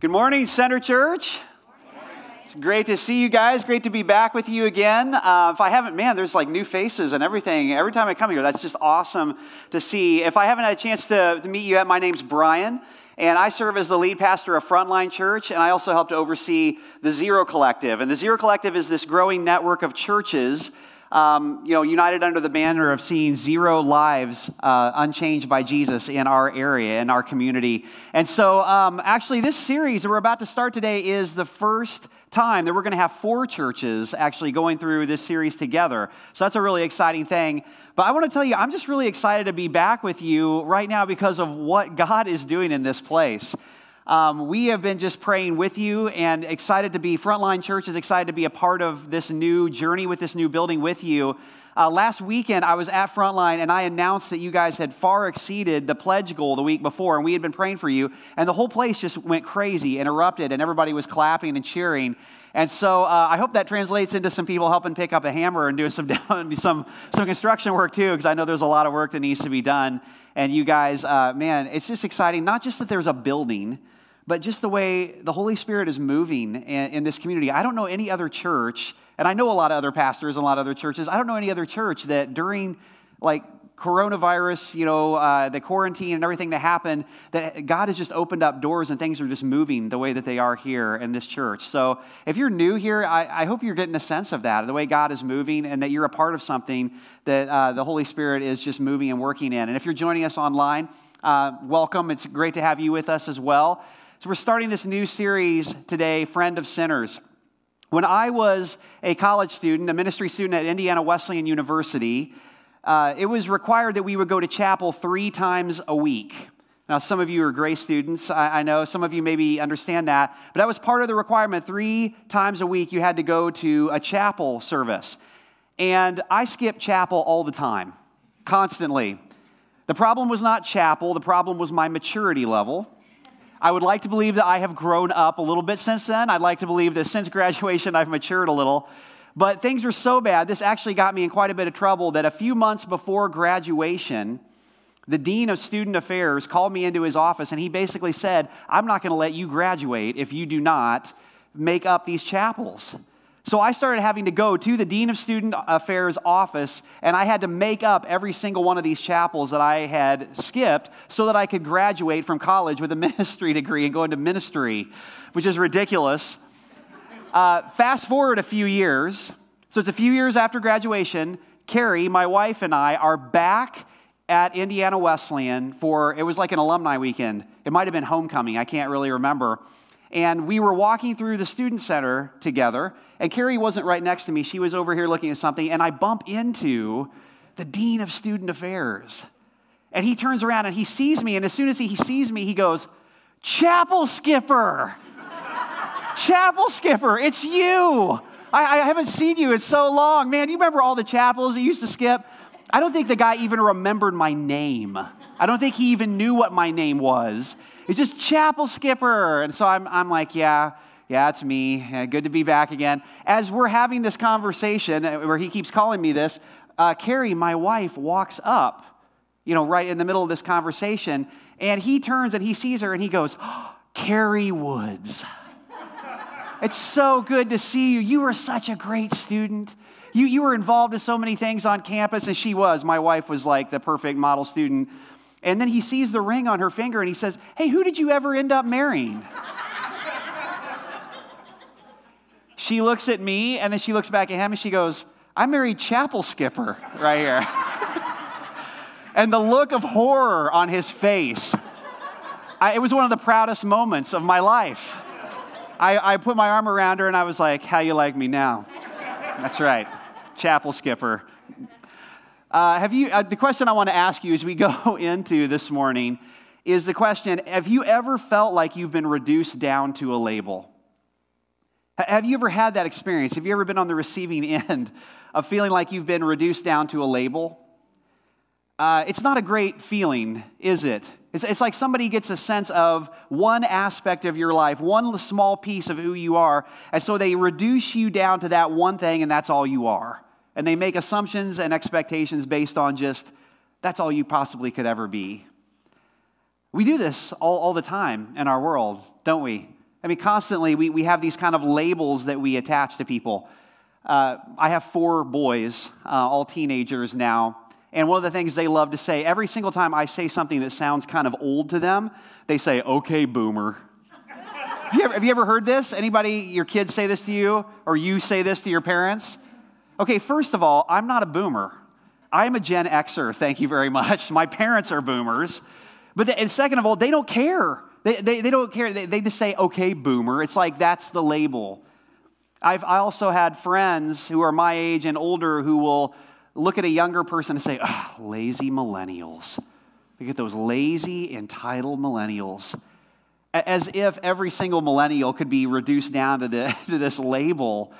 Good morning, Center Church. It's great to see you guys. Great to be back with you again. Uh, if I haven't, man, there's like new faces and everything. Every time I come here, that's just awesome to see. If I haven't had a chance to, to meet you yet, my name's Brian, and I serve as the lead pastor of Frontline Church, and I also help to oversee the Zero Collective. And the Zero Collective is this growing network of churches um, you know, united under the banner of seeing zero lives uh, unchanged by Jesus in our area, in our community. And so, um, actually, this series that we're about to start today is the first time that we're going to have four churches actually going through this series together. So, that's a really exciting thing. But I want to tell you, I'm just really excited to be back with you right now because of what God is doing in this place. Um, we have been just praying with you and excited to be, Frontline Church is excited to be a part of this new journey with this new building with you. Uh, last weekend, I was at Frontline and I announced that you guys had far exceeded the pledge goal the week before, and we had been praying for you. And the whole place just went crazy and erupted, and everybody was clapping and cheering. And so uh, I hope that translates into some people helping pick up a hammer and doing some, down, some, some construction work too, because I know there's a lot of work that needs to be done. And you guys, uh, man, it's just exciting, not just that there's a building but just the way the Holy Spirit is moving in, in, this community. I don't know any other church, and I know a lot of other pastors and a lot of other churches. I don't know any other church that during like coronavirus, you know, uh, the quarantine and everything that happened, that God has just opened up doors and things are just moving the way that they are here in this church. So if you're new here, I, I hope you're getting a sense of that, the way God is moving, and that you're a part of something that uh, the Holy Spirit is just moving and working in. And if you're joining us online, uh, welcome. It's great to have you with us as well. So, we're starting this new series today, Friend of Sinners. When I was a college student, a ministry student at Indiana Wesleyan University, uh, it was required that we would go to chapel three times a week. Now, some of you are grace students, I, I, know. Some of you maybe understand that. But that was part of the requirement. Three times a week, you had to go to a chapel service. And I skipped chapel all the time, constantly. The problem was not chapel, the problem was my maturity level. I would like to believe that I have grown up a little bit since then. I'd like to believe that since graduation I've matured a little. But things were so bad, this actually got me in quite a bit of trouble that a few months before graduation, the dean of student affairs called me into his office and he basically said, I'm not going to let you graduate if you do not make up these chapels. So I started having to go to the Dean of Student Affairs office, and I had to make up every single one of these chapels that I had skipped so that I could graduate from college with a ministry degree and go into ministry, which is ridiculous. Uh, fast forward a few years, so it's a few years after graduation. Carrie, my wife, and I are back at Indiana Wesleyan for it was like an alumni weekend. It might have been homecoming, I can't really remember. And we were walking through the student center together, and Carrie wasn't right next to me. She was over here looking at something, and I bump into the dean of student affairs. And he turns around and he sees me, and as soon as he sees me, he goes, Chapel skipper! chapel skipper, it's you! I, I haven't seen you in so long. Man, you remember all the chapels you used to skip? I don't think the guy even remembered my name. I don't think he even knew what my name was. It's just chapel skipper. And so I'm, I'm like, yeah, yeah, it's me. Good to be back again. As we're having this conversation, uh, where he keeps calling me this, uh, Carrie, my wife, walks up, you know, right in the middle of this conversation, and he turns and he sees her and he goes, oh, Carrie Woods. it's so good to see you. You were such a great student. You, you were involved in so many things on campus, and she was. My wife was like the perfect model student and then he sees the ring on her finger and he says, Hey, who did you ever end up marrying? she looks at me and then she looks back at him and she goes, I married Chapel Skipper right here. and the look of horror on his face, I, it was one of the proudest moments of my life. I, I put my arm around her and I was like, How you like me now? That's right, Chapel Skipper. Uh, have you, uh, the question I want to ask you as we go into this morning is the question Have you ever felt like you've been reduced down to a label? Have you ever had that experience? Have you ever been on the receiving end of feeling like you've been reduced down to a label? Uh, it's not a great feeling, is it? It's, it's like somebody gets a sense of one aspect of your life, one small piece of who you are, and so they reduce you down to that one thing, and that's all you are and they make assumptions and expectations based on just that's all you possibly could ever be. We do this all, all the time in our world, don't we? I mean, constantly we, we have these kind of labels that we attach to people. Uh, I have four boys, uh, all teenagers now. And one of the things they love to say, every single time I say something that sounds kind of old to them, they say, okay, boomer. have, you ever, have you ever heard this? Anybody, your kids say this to you? Or you say this to your parents? Okay, first of all, I'm not a boomer. I'm a Gen Xer, thank you very much. My parents are boomers. But the, and second of all, they don't care. They, they, they don't care. They, they just say, okay, boomer. It's like that's the label. I've I also had friends who are my age and older who will look at a younger person and say, lazy millennials. Look at those lazy, entitled millennials. As if every single millennial could be reduced down to, the, to this label.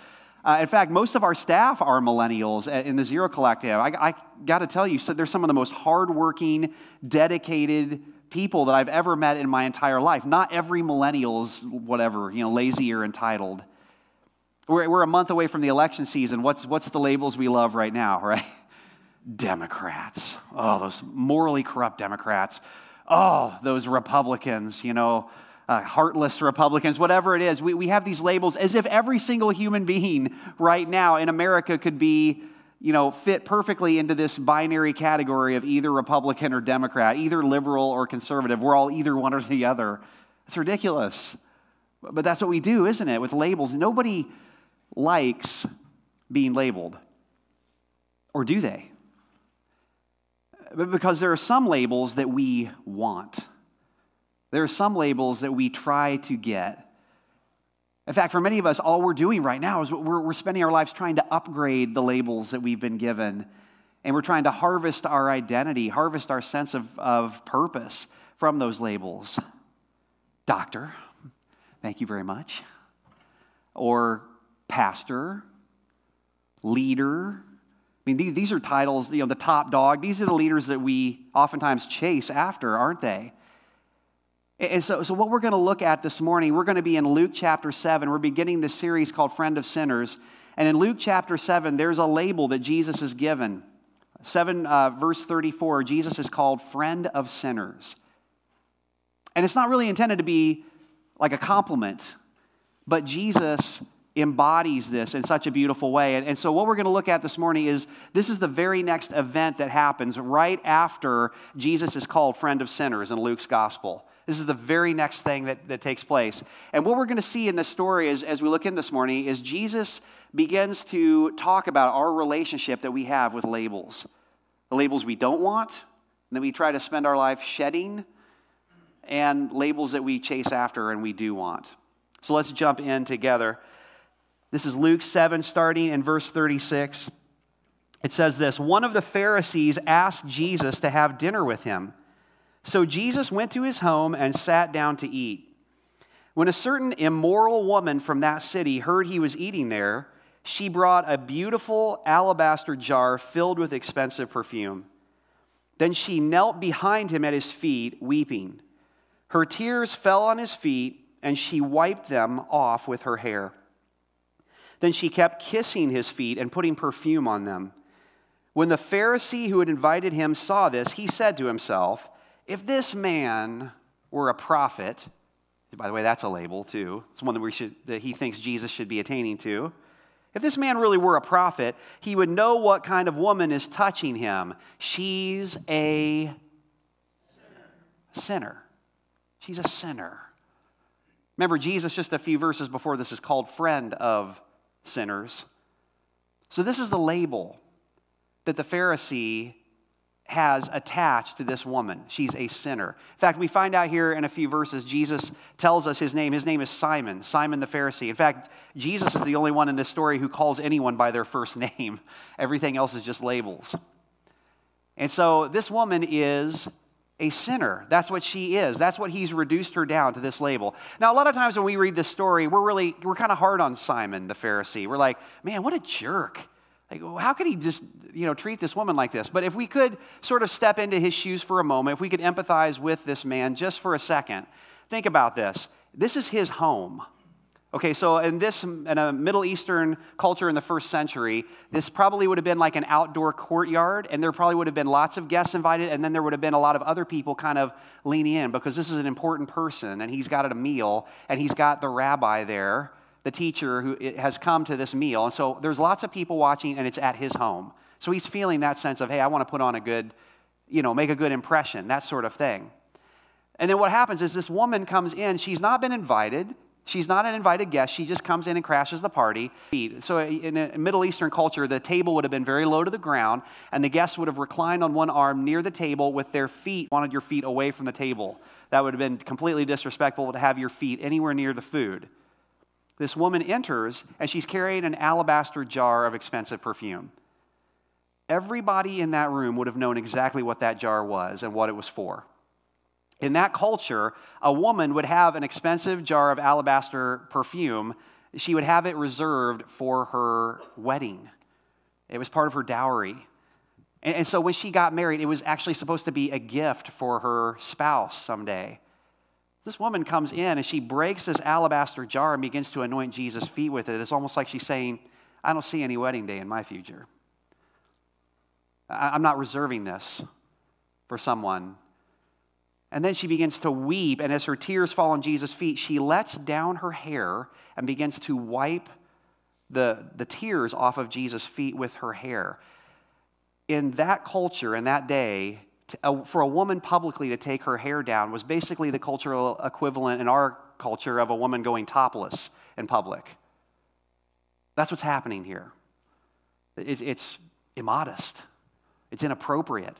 Uh, in fact, most of our staff are millennials in the Zero Collective. I, I got to tell you, so they're some of the most hardworking, dedicated people that I've ever met in my entire life. Not every millennial is whatever, you know, lazy or entitled. We're, we're a month away from the election season. What's, what's the labels we love right now, right? Democrats. Oh, those morally corrupt Democrats. Oh, those Republicans, you know, uh, heartless Republicans, whatever it is. We, we have these labels as if every single human being right now in America could be, you know, fit perfectly into this binary category of either Republican or Democrat, either liberal or conservative. We're all either one or the other. It's ridiculous. But that's what we do, isn't it, with labels? Nobody likes being labeled. Or do they? Because there are some labels that we want. There are some labels that we try to get. In fact, for many of us, all we're doing right now is we're, we're spending our lives trying to upgrade the labels that we've been given. And we're trying to harvest our identity, harvest our sense of, of purpose from those labels. Doctor, thank you very much. Or pastor, leader. I mean, these are titles, you know, the top dog. These are the leaders that we oftentimes chase after, aren't they? And so, so what we're going to look at this morning, we're going to be in Luke chapter 7. We're beginning this series called Friend of Sinners. And in Luke chapter 7, there's a label that Jesus is given. 7 uh, verse 34, Jesus is called Friend of Sinners. And it's not really intended to be like a compliment, but Jesus embodies this in such a beautiful way. And, and so, what we're going to look at this morning is this is the very next event that happens right after Jesus is called friend of sinners in Luke's gospel. This is the very next thing that, that takes place. And what we're going to see in this story as, as we look in this morning is Jesus begins to talk about our relationship that we have with labels the labels we don't want, and that we try to spend our life shedding, and labels that we chase after and we do want. So let's jump in together. This is Luke 7, starting in verse 36. It says this One of the Pharisees asked Jesus to have dinner with him. So Jesus went to his home and sat down to eat. When a certain immoral woman from that city heard he was eating there, she brought a beautiful alabaster jar filled with expensive perfume. Then she knelt behind him at his feet, weeping. Her tears fell on his feet, and she wiped them off with her hair. Then she kept kissing his feet and putting perfume on them. When the Pharisee who had invited him saw this, he said to himself, If this man were a prophet, by the way, that's a label too. It's one that, we should, that he thinks Jesus should be attaining to. If this man really were a prophet, he would know what kind of woman is touching him. She's a sinner. sinner. She's a sinner. Remember, Jesus, just a few verses before this, is called friend of sinners. So, this is the label that the Pharisee has attached to this woman. She's a sinner. In fact, we find out here in a few verses, Jesus tells us his name. His name is Simon, Simon the Pharisee. In fact, Jesus is the only one in this story who calls anyone by their first name, everything else is just labels. And so, this woman is a sinner. That's what she is. That's what he's reduced her down to this label. Now, a lot of times when we read this story, we're really, we're kind of hard on Simon the Pharisee. We're like, man, what a jerk. Like, how could he just, you know, treat this woman like this? But if we could sort of step into his shoes for a moment, if we could empathize with this man just for a second, think about this. This is his home. Okay, so in this, in a Middle Eastern culture in the first century, this probably would have been like an outdoor courtyard, and there probably would have been lots of guests invited, and then there would have been a lot of other people kind of leaning in because this is an important person, and he's got a meal, and he's got the rabbi there, the teacher who has come to this meal. And so there's lots of people watching, and it's at his home. So he's feeling that sense of, hey, I want to put on a good, you know, make a good impression, that sort of thing. And then what happens is this woman comes in, she's not been invited. She's not an invited guest. She just comes in and crashes the party. So, in a Middle Eastern culture, the table would have been very low to the ground, and the guests would have reclined on one arm near the table with their feet, wanted your feet away from the table. That would have been completely disrespectful to have your feet anywhere near the food. This woman enters, and she's carrying an alabaster jar of expensive perfume. Everybody in that room would have known exactly what that jar was and what it was for. In that culture, a woman would have an expensive jar of alabaster perfume. She would have it reserved for her wedding. It was part of her dowry. And, so when she got married, it was actually supposed to be a gift for her spouse someday. This woman comes in and she breaks this alabaster jar and begins to anoint Jesus' feet with it. It's almost like she's saying, I don't see any wedding day in my future. I'm not reserving this for someone and then she begins to weep, and as her tears fall on Jesus' feet, she lets down her hair and begins to wipe the, the tears off of Jesus' feet with her hair. In that culture, in that day, for a woman publicly to take her hair down was basically the cultural equivalent in our culture of a woman going topless in public. That's what's happening here. It, it's immodest, it's inappropriate.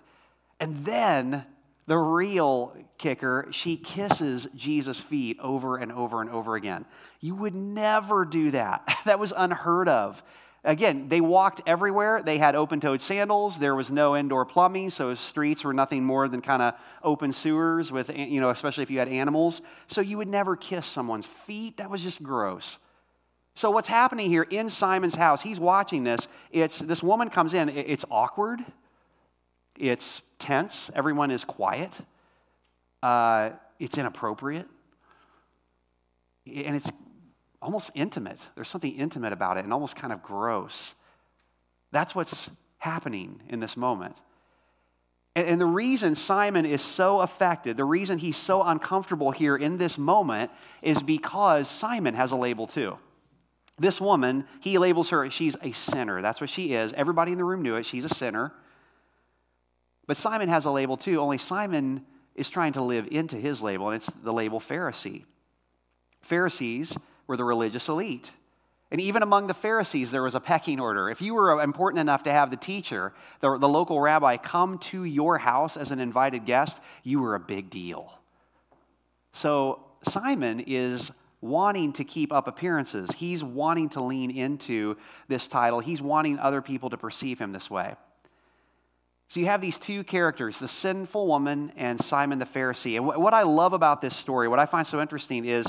And then the real kicker, she kisses Jesus' feet over and over and over again. You would never do that. that was unheard of. Again, they walked everywhere. They had open toed sandals. There was no indoor plumbing, so streets were nothing more than kind of open sewers with, you know, especially if you had animals. So you would never kiss someone's feet. That was just gross. So what's happening here in Simon's house? He's watching this. It's this woman comes in. It's awkward. It's tense. Everyone is quiet. Uh, it's inappropriate. And it's almost intimate. There's something intimate about it and almost kind of gross. That's what's happening in this moment. And, and the reason Simon is so affected, the reason he's so uncomfortable here in this moment, is because Simon has a label too. This woman, he labels her, she's a sinner. That's what she is. Everybody in the room knew it. She's a sinner. But Simon has a label too, only Simon is trying to live into his label, and it's the label Pharisee. Pharisees were the religious elite. And even among the Pharisees, there was a pecking order. If you were important enough to have the teacher, the, the local rabbi, come to your house as an invited guest, you were a big deal. So Simon is wanting to keep up appearances. He's wanting to lean into this title. He's wanting other people to perceive him this way. So you have these two characters, the sinful woman and Simon the Pharisee. And what I love about this story, what I find so interesting is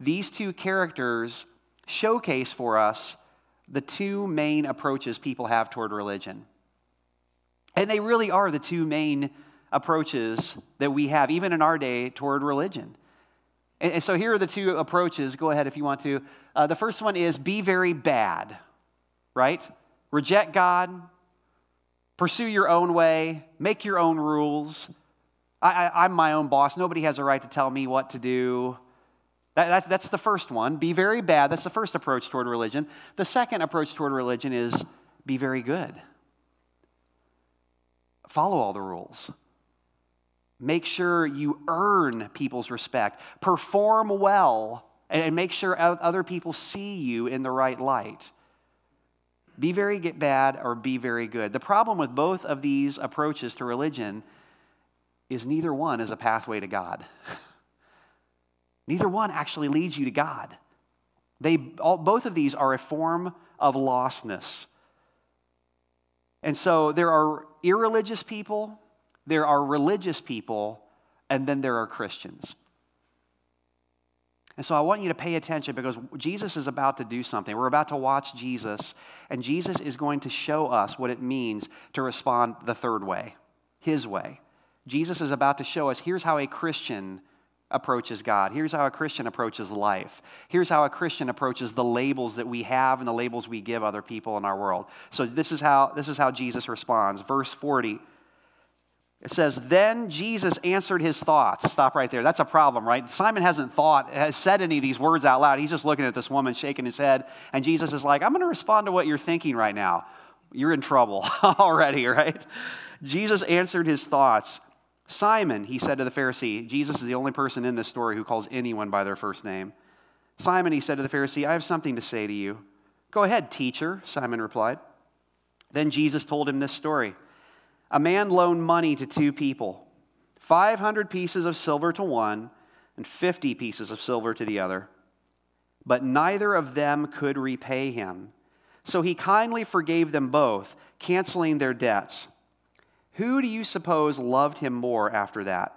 these two characters showcase for us the two main approaches people have toward religion. And they really are the two main approaches that we have, even in our day, toward religion. And, so here are the two approaches. Go ahead if you want to. Uh, the first one is be very bad, right? Reject God, pursue your own way, make your own rules. I, am my own boss. Nobody has a right to tell me what to do. That, that's, that's the first one. Be very bad. That's the first approach toward religion. The second approach toward religion is be very good. Follow all the rules. Make sure you earn people's respect. Perform well and make sure other people see you in the right light. Be very bad or be very good. The problem with both of these approaches to religion is neither one is a pathway to God. neither one actually leads you to God. They, all, both of these are a form of lostness. And so there are irreligious people, there are religious people, and then there are Christians. And so I want you to pay attention because Jesus is about to do something. We're about to watch Jesus, and Jesus is going to show us what it means to respond the third way, his way. Jesus is about to show us here's how a Christian approaches God. Here's how a Christian approaches life. Here's how a Christian approaches the labels that we have and the labels we give other people in our world. So this is how this is how Jesus responds. Verse 40. It says, Then Jesus answered his thoughts. Stop right there. That's a problem, right? Simon hasn't thought, has said any of these words out loud. He's just looking at this woman shaking his head. And Jesus is like, I'm going to respond to what you're thinking right now. You're in trouble already, right? Jesus answered his thoughts. Simon, he said to the Pharisee, Jesus is the only person in this story who calls anyone by their first name. Simon, he said to the Pharisee, I have something to say to you. Go ahead, teacher, Simon replied. Then Jesus told him this story. A man loaned money to two people 500 pieces of silver to one and 50 pieces of silver to the other. But neither of them could repay him. So he kindly forgave them both, canceling their debts. Who do you suppose loved him more after that?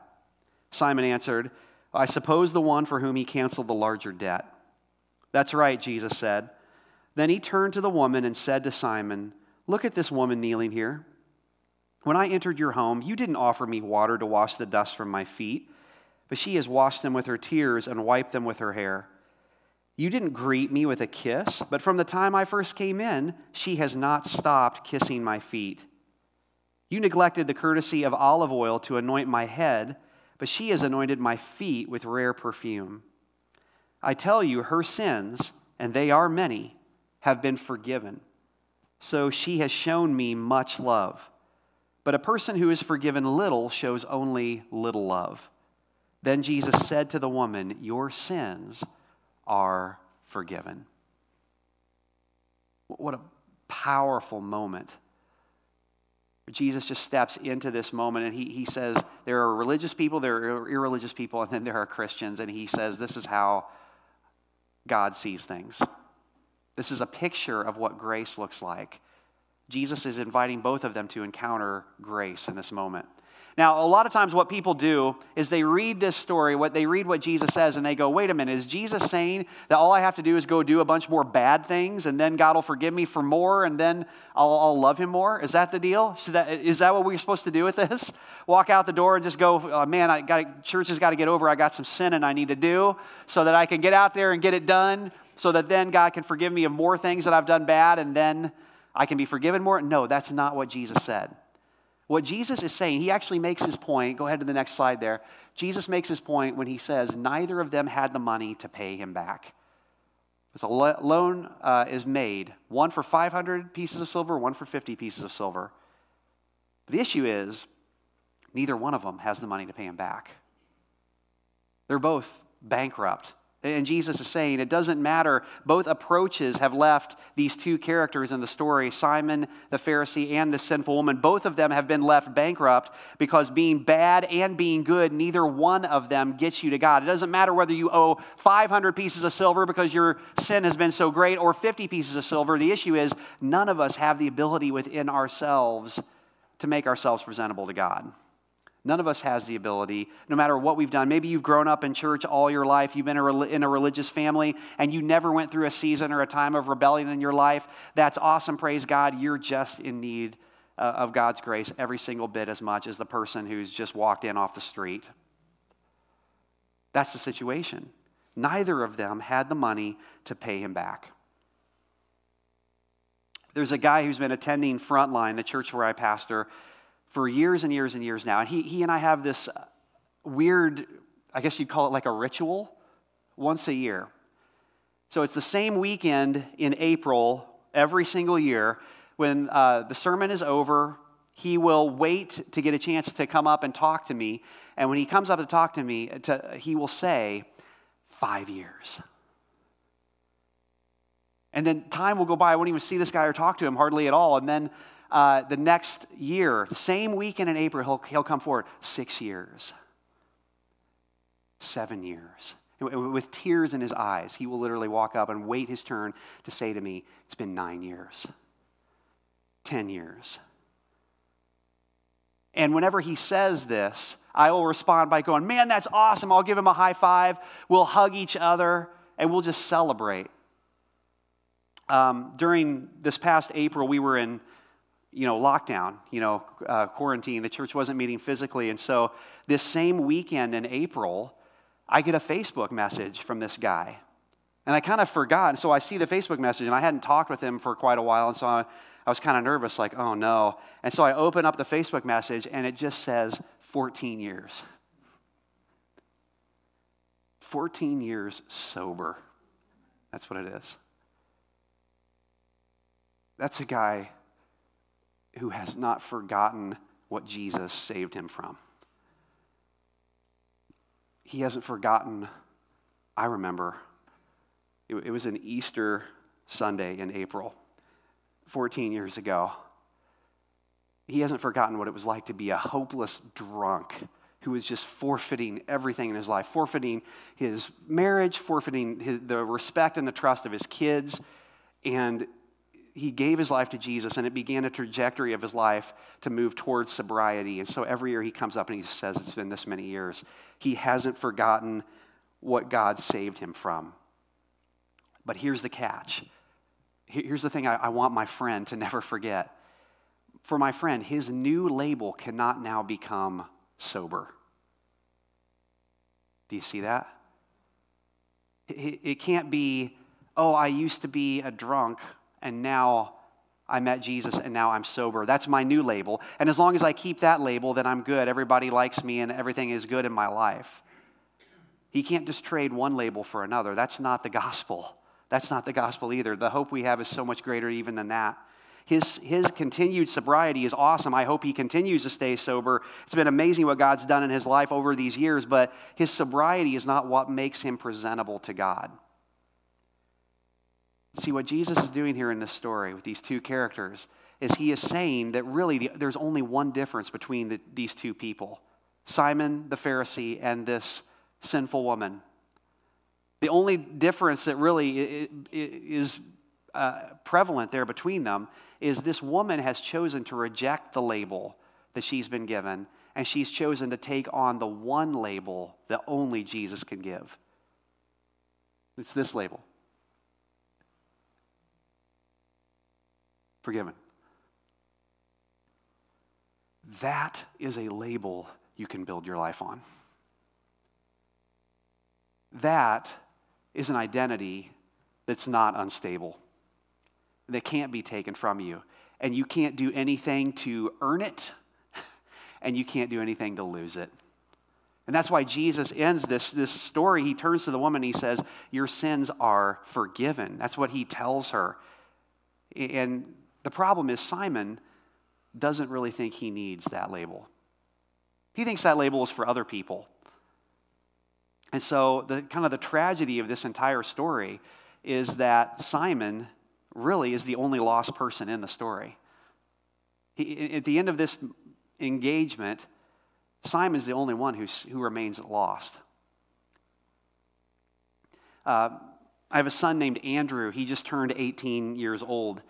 Simon answered, I suppose the one for whom he canceled the larger debt. That's right, Jesus said. Then he turned to the woman and said to Simon, Look at this woman kneeling here. When I entered your home, you didn't offer me water to wash the dust from my feet, but she has washed them with her tears and wiped them with her hair. You didn't greet me with a kiss, but from the time I first came in, she has not stopped kissing my feet. You neglected the courtesy of olive oil to anoint my head, but she has anointed my feet with rare perfume. I tell you, her sins, and they are many, have been forgiven. So she has shown me much love. But a person who is forgiven little shows only little love. Then Jesus said to the woman, Your sins are forgiven. What a powerful moment. Jesus just steps into this moment and he, he says, There are religious people, there are irreligious people, and then there are Christians. And he says, This is how God sees things. This is a picture of what grace looks like. Jesus is inviting both of them to encounter grace in this moment. Now, a lot of times, what people do is they read this story, what they read what Jesus says, and they go, "Wait a minute! Is Jesus saying that all I have to do is go do a bunch more bad things, and then God will forgive me for more, and then I'll, I'll love Him more? Is that the deal? Is that, is that what we're supposed to do with this? Walk out the door and just go, oh, "Man, I got church has got to get over. I got some sin and I need to do, so that I can get out there and get it done, so that then God can forgive me of more things that I've done bad, and then." I can be forgiven more? No, that's not what Jesus said. What Jesus is saying, he actually makes his point. Go ahead to the next slide there. Jesus makes his point when he says, Neither of them had the money to pay him back. So a loan uh, is made, one for 500 pieces of silver, one for 50 pieces of silver. the issue is, neither one of them has the money to pay him back. They're both bankrupt. And Jesus is saying it doesn't matter. Both approaches have left these two characters in the story Simon the Pharisee and the sinful woman. Both of them have been left bankrupt because being bad and being good, neither one of them gets you to God. It doesn't matter whether you owe 500 pieces of silver because your sin has been so great or 50 pieces of silver. The issue is none of us have the ability within ourselves to make ourselves presentable to God. None of us has the ability, no matter what we've done. Maybe you've grown up in church all your life, you've been in a religious family, and you never went through a season or a time of rebellion in your life. That's awesome. Praise God. You're just in need uh, of God's grace every single bit as much as the person who's just walked in off the street. That's the situation. Neither of them had the money to pay him back. There's a guy who's been attending Frontline, the church where I pastor for years and years and years now. And he, he and I have this weird, I guess you'd call it like a ritual, once a year. So it's the same weekend in April every single year. When uh, the sermon is over, he will wait to get a chance to come up and talk to me. And when he comes up to talk to me, to, he will say, Five years. And then time will go by. I won't even see this guy or talk to him hardly at all. And then uh, the next year, the same weekend in April, he'll, he'll come forward. Six years, seven years. With tears in his eyes, he will literally walk up and wait his turn to say to me, It's been nine years, 10 years. And whenever he says this, I will respond by going, Man, that's awesome. I'll give him a high five. We'll hug each other and we'll just celebrate. Um, during this past April, we were in you know, lockdown, you know, uh, quarantine. The church wasn't meeting physically. And so this same weekend in April, I get a Facebook message from this guy. And I kind of forgot. And so I see the Facebook message, and I hadn't talked with him for quite a while. And so I, I was kind of nervous, like, oh no. And so I open up the Facebook message, and it just says 14 years. 14 years sober. That's what it is. That's a guy who has not forgotten what Jesus saved him from. He hasn't forgotten, I remember, it, it was an Easter Sunday in April, 14 years ago. He hasn't forgotten what it was like to be a hopeless drunk who was just forfeiting everything in his life, forfeiting his marriage, forfeiting his, the respect and the trust of his kids. And he gave his life to Jesus, and it began a trajectory of his life to move towards sobriety. And so every year he comes up and he says, It's been this many years. He hasn't forgotten what God saved him from. But here's the catch. Here's the thing I, I want my friend to never forget. For my friend, his new label cannot now become sober. Do you see that? It, it can't be, oh, I used to be a drunk and now I met Jesus and now I'm sober. That's my new label. And as long as I keep that label, then I'm good. Everybody likes me and everything is good in my life. He can't just trade one label for another. That's not the gospel. That's not the gospel either. The hope we have is so much greater even than that. His, his continued sobriety is awesome. I hope he continues to stay sober. It's been amazing what God's done in his life over these years, but his sobriety is not what makes him presentable to God. See, what Jesus is doing here in this story with these two characters is he is saying that really the, there's only one difference between the, these two people Simon the Pharisee and this sinful woman. The only difference that really is uh, prevalent there between them is this woman has chosen to reject the label that she's been given, and she's chosen to take on the one label that only Jesus can give. It's this label forgiven. That is a label you can build your life on. That is an identity that's not unstable, that can't be taken from you. And you can't do anything to earn it, and you can't do anything to lose it. And that's why Jesus ends this, this story. He turns to the woman he says, Your sins are forgiven. That's what he tells her. And the problem is, Simon doesn't really think he needs that label. He thinks that label is for other people. And so, the kind of the tragedy of this entire story is that Simon really is the only lost person in the story. He, at the end of this engagement, Simon is the only one who, who remains lost. Uh, I have a son named Andrew. He just turned 18 years old.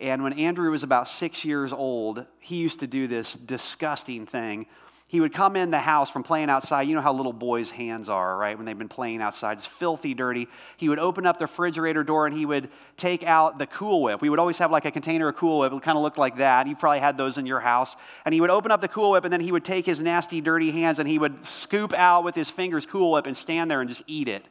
And when Andrew was about six years old, he used to do this disgusting thing. He would come in the house from playing outside. You know how little boys' hands are, right? When they've been playing outside, it's filthy dirty. He would open up the refrigerator door and he would take out the Cool Whip. We would always have like a container of Cool Whip. It kind of looked like that. You probably had those in your house. And he would open up the Cool Whip and then he would take his nasty, dirty hands and he would scoop out with his fingers Cool Whip and stand there and just eat it.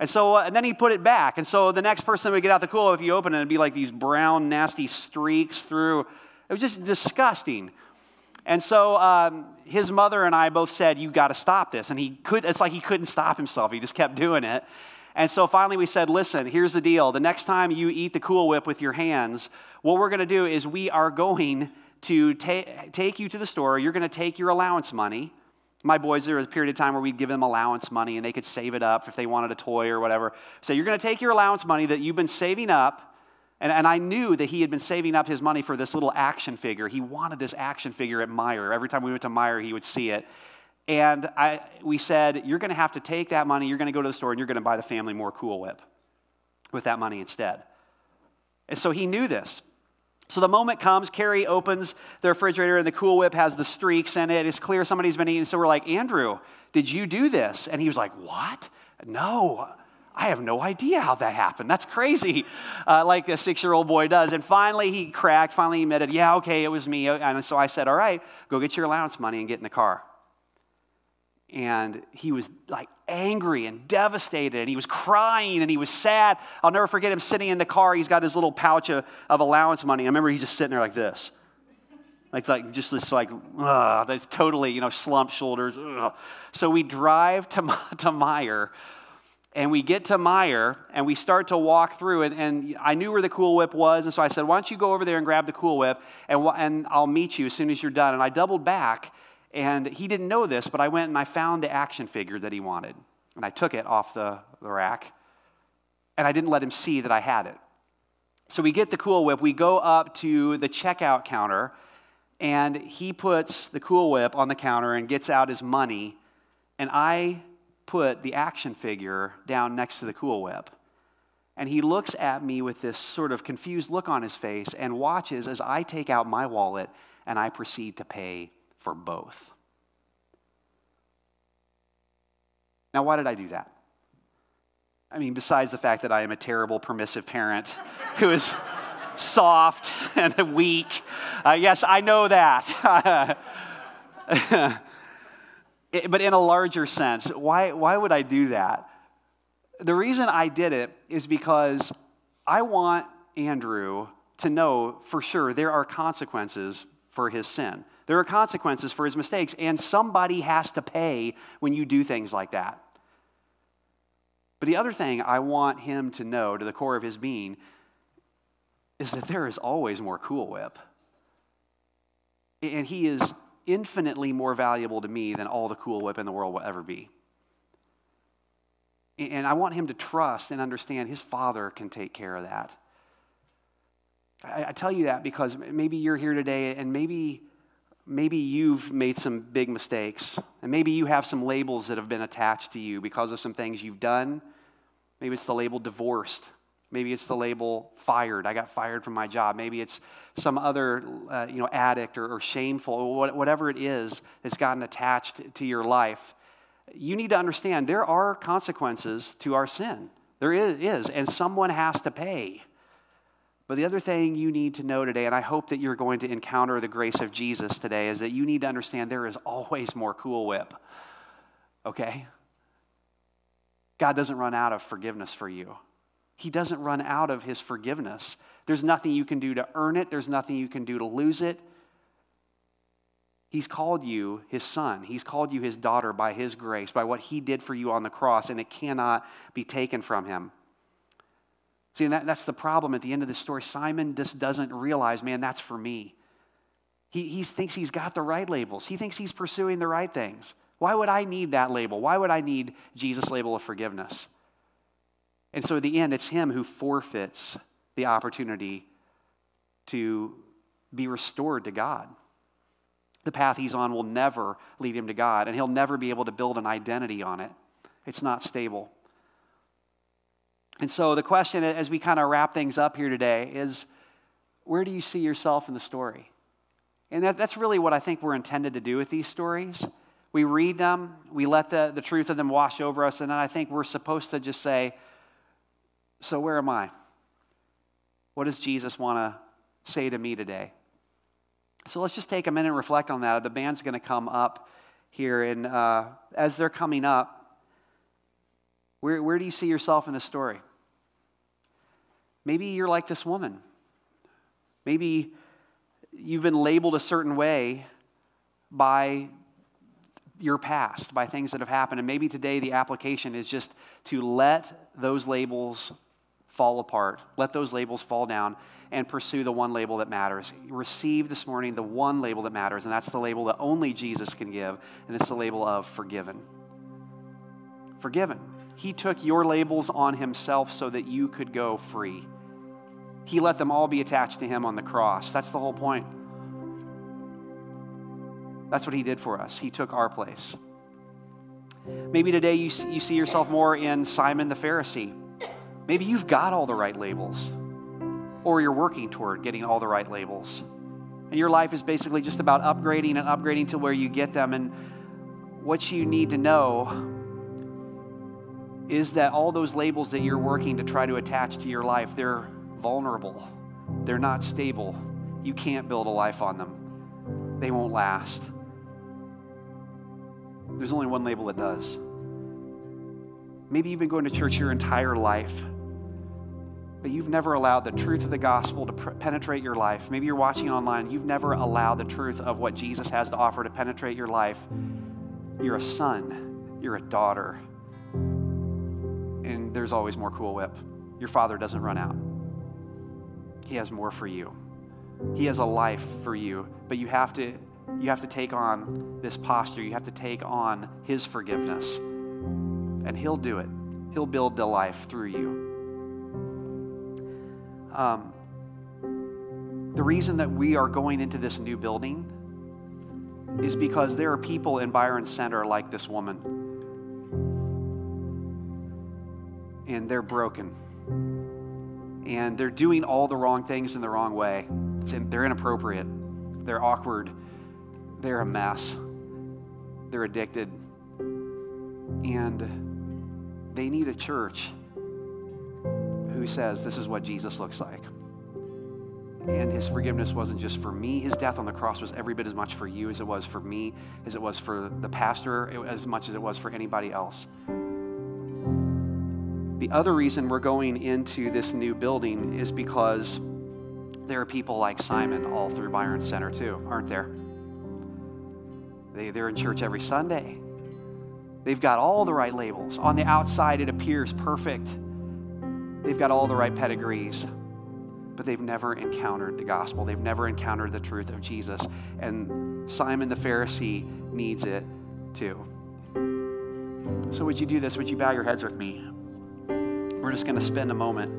And so, uh, and then he put it back. And so the next person would get out the cool, whip, if you open it, it'd be like these brown, nasty streaks through. It was just disgusting. And so um, his mother and I both said, You got to stop this. And he could, it's like he couldn't stop himself. He just kept doing it. And so finally we said, Listen, here's the deal. The next time you eat the Cool Whip with your hands, what we're going to do is we are going to ta- take you to the store. You're going to take your allowance money my boys, there was a period of time where we'd give them allowance money and they could save it up if they wanted a toy or whatever. So you're going to take your allowance money that you've been saving up. And, and I knew that he had been saving up his money for this little action figure. He wanted this action figure at Meijer. Every time we went to Meijer, he would see it. And I, we said, You're going to have to take that money, you're going to go to the store, and you're going to buy the family more Cool Whip with that money instead. And so he knew this. So the moment comes, Carrie opens the refrigerator and the Cool Whip has the streaks in it. It's clear somebody's been eating. So we're like, Andrew, did you do this? And he was like, What? No, I have no idea how that happened. That's crazy, uh, like a six year old boy does. And finally, he cracked, finally he admitted, Yeah, okay, it was me. And so I said, All right, go get your allowance money and get in the car. And he was like angry and devastated. And he was crying and he was sad. I'll never forget him sitting in the car. He's got his little pouch of, of allowance money. I remember he's just sitting there like this. Like, like just this like that's totally you know slumped shoulders so we drive to, to Meijer and we get to Meijer and we start to walk through and, and I knew where the Cool Whip was and so I said why don't you go over there and grab the Cool Whip and, and I'll meet you as soon as you're done. And I doubled back and he didn't know this, but I went and I found the action figure that he wanted. And I took it off the, the rack. And I didn't let him see that I had it. So we get the Cool Whip. We go up to the checkout counter. And he puts the Cool Whip on the counter and gets out his money. And I put the action figure down next to the Cool Whip. And he looks at me with this sort of confused look on his face and watches as I take out my wallet and I proceed to pay for both. Now, why did I do that? I mean, besides the fact that I am a terrible, permissive parent who is soft and weak, uh, yes, I know that. but in a larger sense, why, why would I do that? The reason I did it is because I want Andrew to know for sure there are consequences for his sin. There are consequences for his mistakes, and somebody has to pay when you do things like that. But the other thing I want him to know to the core of his being is that there is always more Cool Whip. And he is infinitely more valuable to me than all the Cool Whip in the world will ever be. And I want him to trust and understand his father can take care of that. I, tell you that because maybe you're here today and maybe maybe you've made some big mistakes, and maybe you have some labels that have been attached to you because of some things you've done. Maybe it's the label divorced. Maybe it's the label fired. I got fired from my job. Maybe it's some other, uh, you know, addict or, or shameful, whatever it is that's gotten attached to your life. You need to understand there are consequences to our sin. There is, and someone has to pay. But the other thing you need to know today, and I hope that you're going to encounter the grace of Jesus today, is that you need to understand there is always more Cool Whip. Okay? God doesn't run out of forgiveness for you. He doesn't run out of his forgiveness. There's nothing you can do to earn it, there's nothing you can do to lose it. He's called you his son. He's called you his daughter by his grace, by what he did for you on the cross, and it cannot be taken from him. See, that, that's the problem at the end of the story. Simon just doesn't realize, man, that's for me. He, he thinks he's got the right labels, he thinks he's pursuing the right things. Why would I need that label? Why would I need Jesus' label of forgiveness? And so at the end, it's him who forfeits the opportunity to be restored to God. The path he's on will never lead him to God, and he'll never be able to build an identity on it. It's not stable. And so the question as we kind of wrap things up here today is where do you see yourself in the story? And that, that's really what I think we're intended to do with these stories. We read them, we let the, the truth of them wash over us, and then I think we're supposed to just say, So where am I? What does Jesus want to say to me today? So let's just take a minute and reflect on that. The band's going to come up here, and uh, as they're coming up, where, where do you see yourself in the story? Maybe you're like this woman. Maybe you've been labeled a certain way by your past, by things that have happened. And maybe today the application is just to let those labels fall apart, let those labels fall down, and pursue the one label that matters. Receive this morning the one label that matters, and that's the label that only Jesus can give, and it's the label of forgiven. Forgiven. He took your labels on himself so that you could go free. He let them all be attached to him on the cross. That's the whole point. That's what he did for us. He took our place. Maybe today you, you see yourself more in Simon the Pharisee. Maybe you've got all the right labels, or you're working toward getting all the right labels. And your life is basically just about upgrading and upgrading to where you get them. And what you need to know is that all those labels that you're working to try to attach to your life, they're vulnerable, they're not stable. You can't build a life on them, they won't last. There's only one label that does. Maybe you've been going to church your entire life, but you've never allowed the truth of the gospel to penetrate your life. Maybe you're watching online, you've never allowed the truth of what Jesus has to offer to penetrate your life. You're a son, you're a daughter, and there's always more Cool Whip. Your father doesn't run out, he has more for you. He has a life for you, but you have to you have to take on this posture. You have to take on his forgiveness. And he'll do it. He'll build the life through you. Um, the reason that we are going into this new building is because there are people in Byron Center like this woman. And they're broken. And they're doing all the wrong things in the wrong way. In, they're inappropriate. They're awkward. They're a mess. They're addicted. And they need a church who says, This is what Jesus looks like. And his forgiveness wasn't just for me. His death on the cross was every bit as much for you as it was for me, as it was for the pastor, as much as it was for anybody else. The other reason we're going into this new building is because there are people like Simon all through Byron Center, too, aren't there? They, they're in church every Sunday. They've got all the right labels. On the outside, it appears perfect. They've got all the right pedigrees, but they've never encountered the gospel. They've never encountered the truth of Jesus. And Simon the Pharisee needs it too. So, would you do this? Would you bow your heads with me? We're just going to spend a moment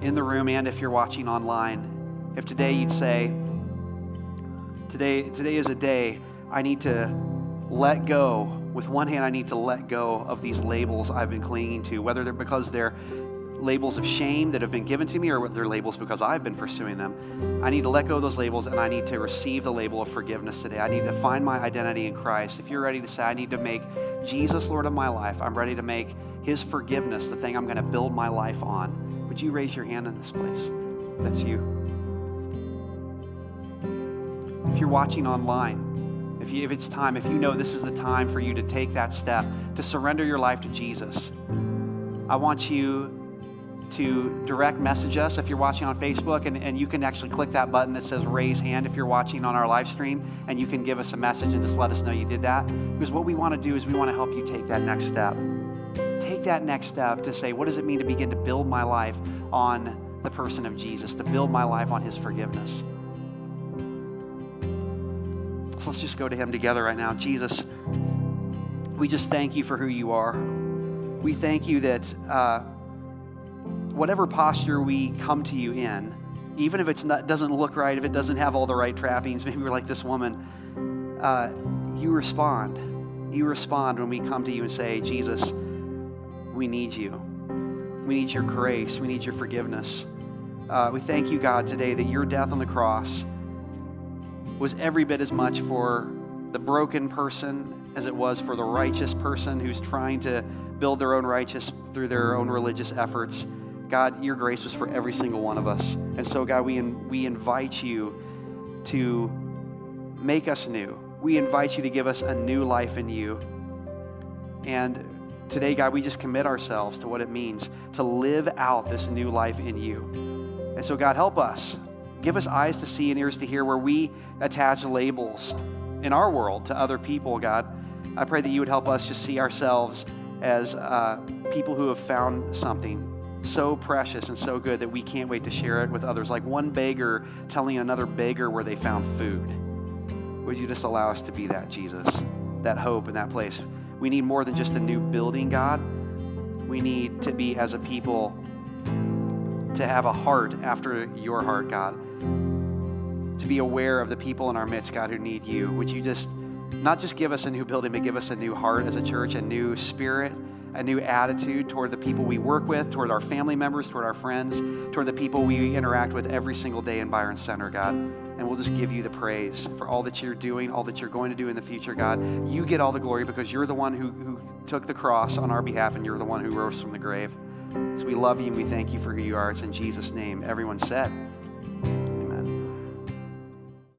in the room and if you're watching online, if today you'd say, today, today is a day I need to let go. With one hand, I need to let go of these labels I've been clinging to, whether they're because they're labels of shame that have been given to me or they're labels because I've been pursuing them. I need to let go of those labels and I need to receive the label of forgiveness today. I need to find my identity in Christ. If you're ready to say, I need to make Jesus Lord of my life, I'm ready to make his forgiveness the thing I'm going to build my life on. Would you raise your hand in this place? That's you. If you're watching online, if, you, if it's time, if you know this is the time for you to take that step, to surrender your life to Jesus, I want you to direct message us if you're watching on Facebook, and, and you can actually click that button that says raise hand if you're watching on our live stream, and you can give us a message and just let us know you did that. Because what we want to do is we want to help you take that next step take that next step to say, what does it mean to begin to build my life on the person of Jesus, to build my life on his forgiveness? So let's just go to him together right now. Jesus, we just thank you for who you are. We thank you that uh, whatever posture we come to you in, even if it doesn't look right, if it doesn't have all the right trappings, maybe we're like this woman, uh, you respond. You respond when we come to you and say, Jesus, we need you. We need your grace. We need your forgiveness. Uh, we thank you, God, today that your death on the cross was every bit as much for the broken person as it was for the righteous person who's trying to build their own righteous through their own religious efforts. God, your grace was for every single one of us. And so, God, we, in, we invite you to make us new. We invite you to give us a new life in you. And Today, God, we just commit ourselves to what it means to live out this new life in you. And so, God, help us. Give us eyes to see and ears to hear where we attach labels in our world to other people, God. I pray that you would help us just see ourselves as uh, people who have found something so precious and so good that we can't wait to share it with others. Like one beggar telling another beggar where they found food. Would you just allow us to be that, Jesus? That hope in that place. We need more than just a new building, God. We need to be, as a people, to have a heart after your heart, God. To be aware of the people in our midst, God, who need you. Would you just not just give us a new building, but give us a new heart as a church, a new spirit, a new attitude toward the people we work with, toward our family members, toward our friends, toward the people we interact with every single day in Byron Center, God and we'll just give you the praise for all that you're doing, all that you're going to do in the future, God. You get all the glory because you're the one who, who took the cross on our behalf and you're the one who rose from the grave. So we love you and we thank you for who you are. It's in Jesus' name. Everyone said,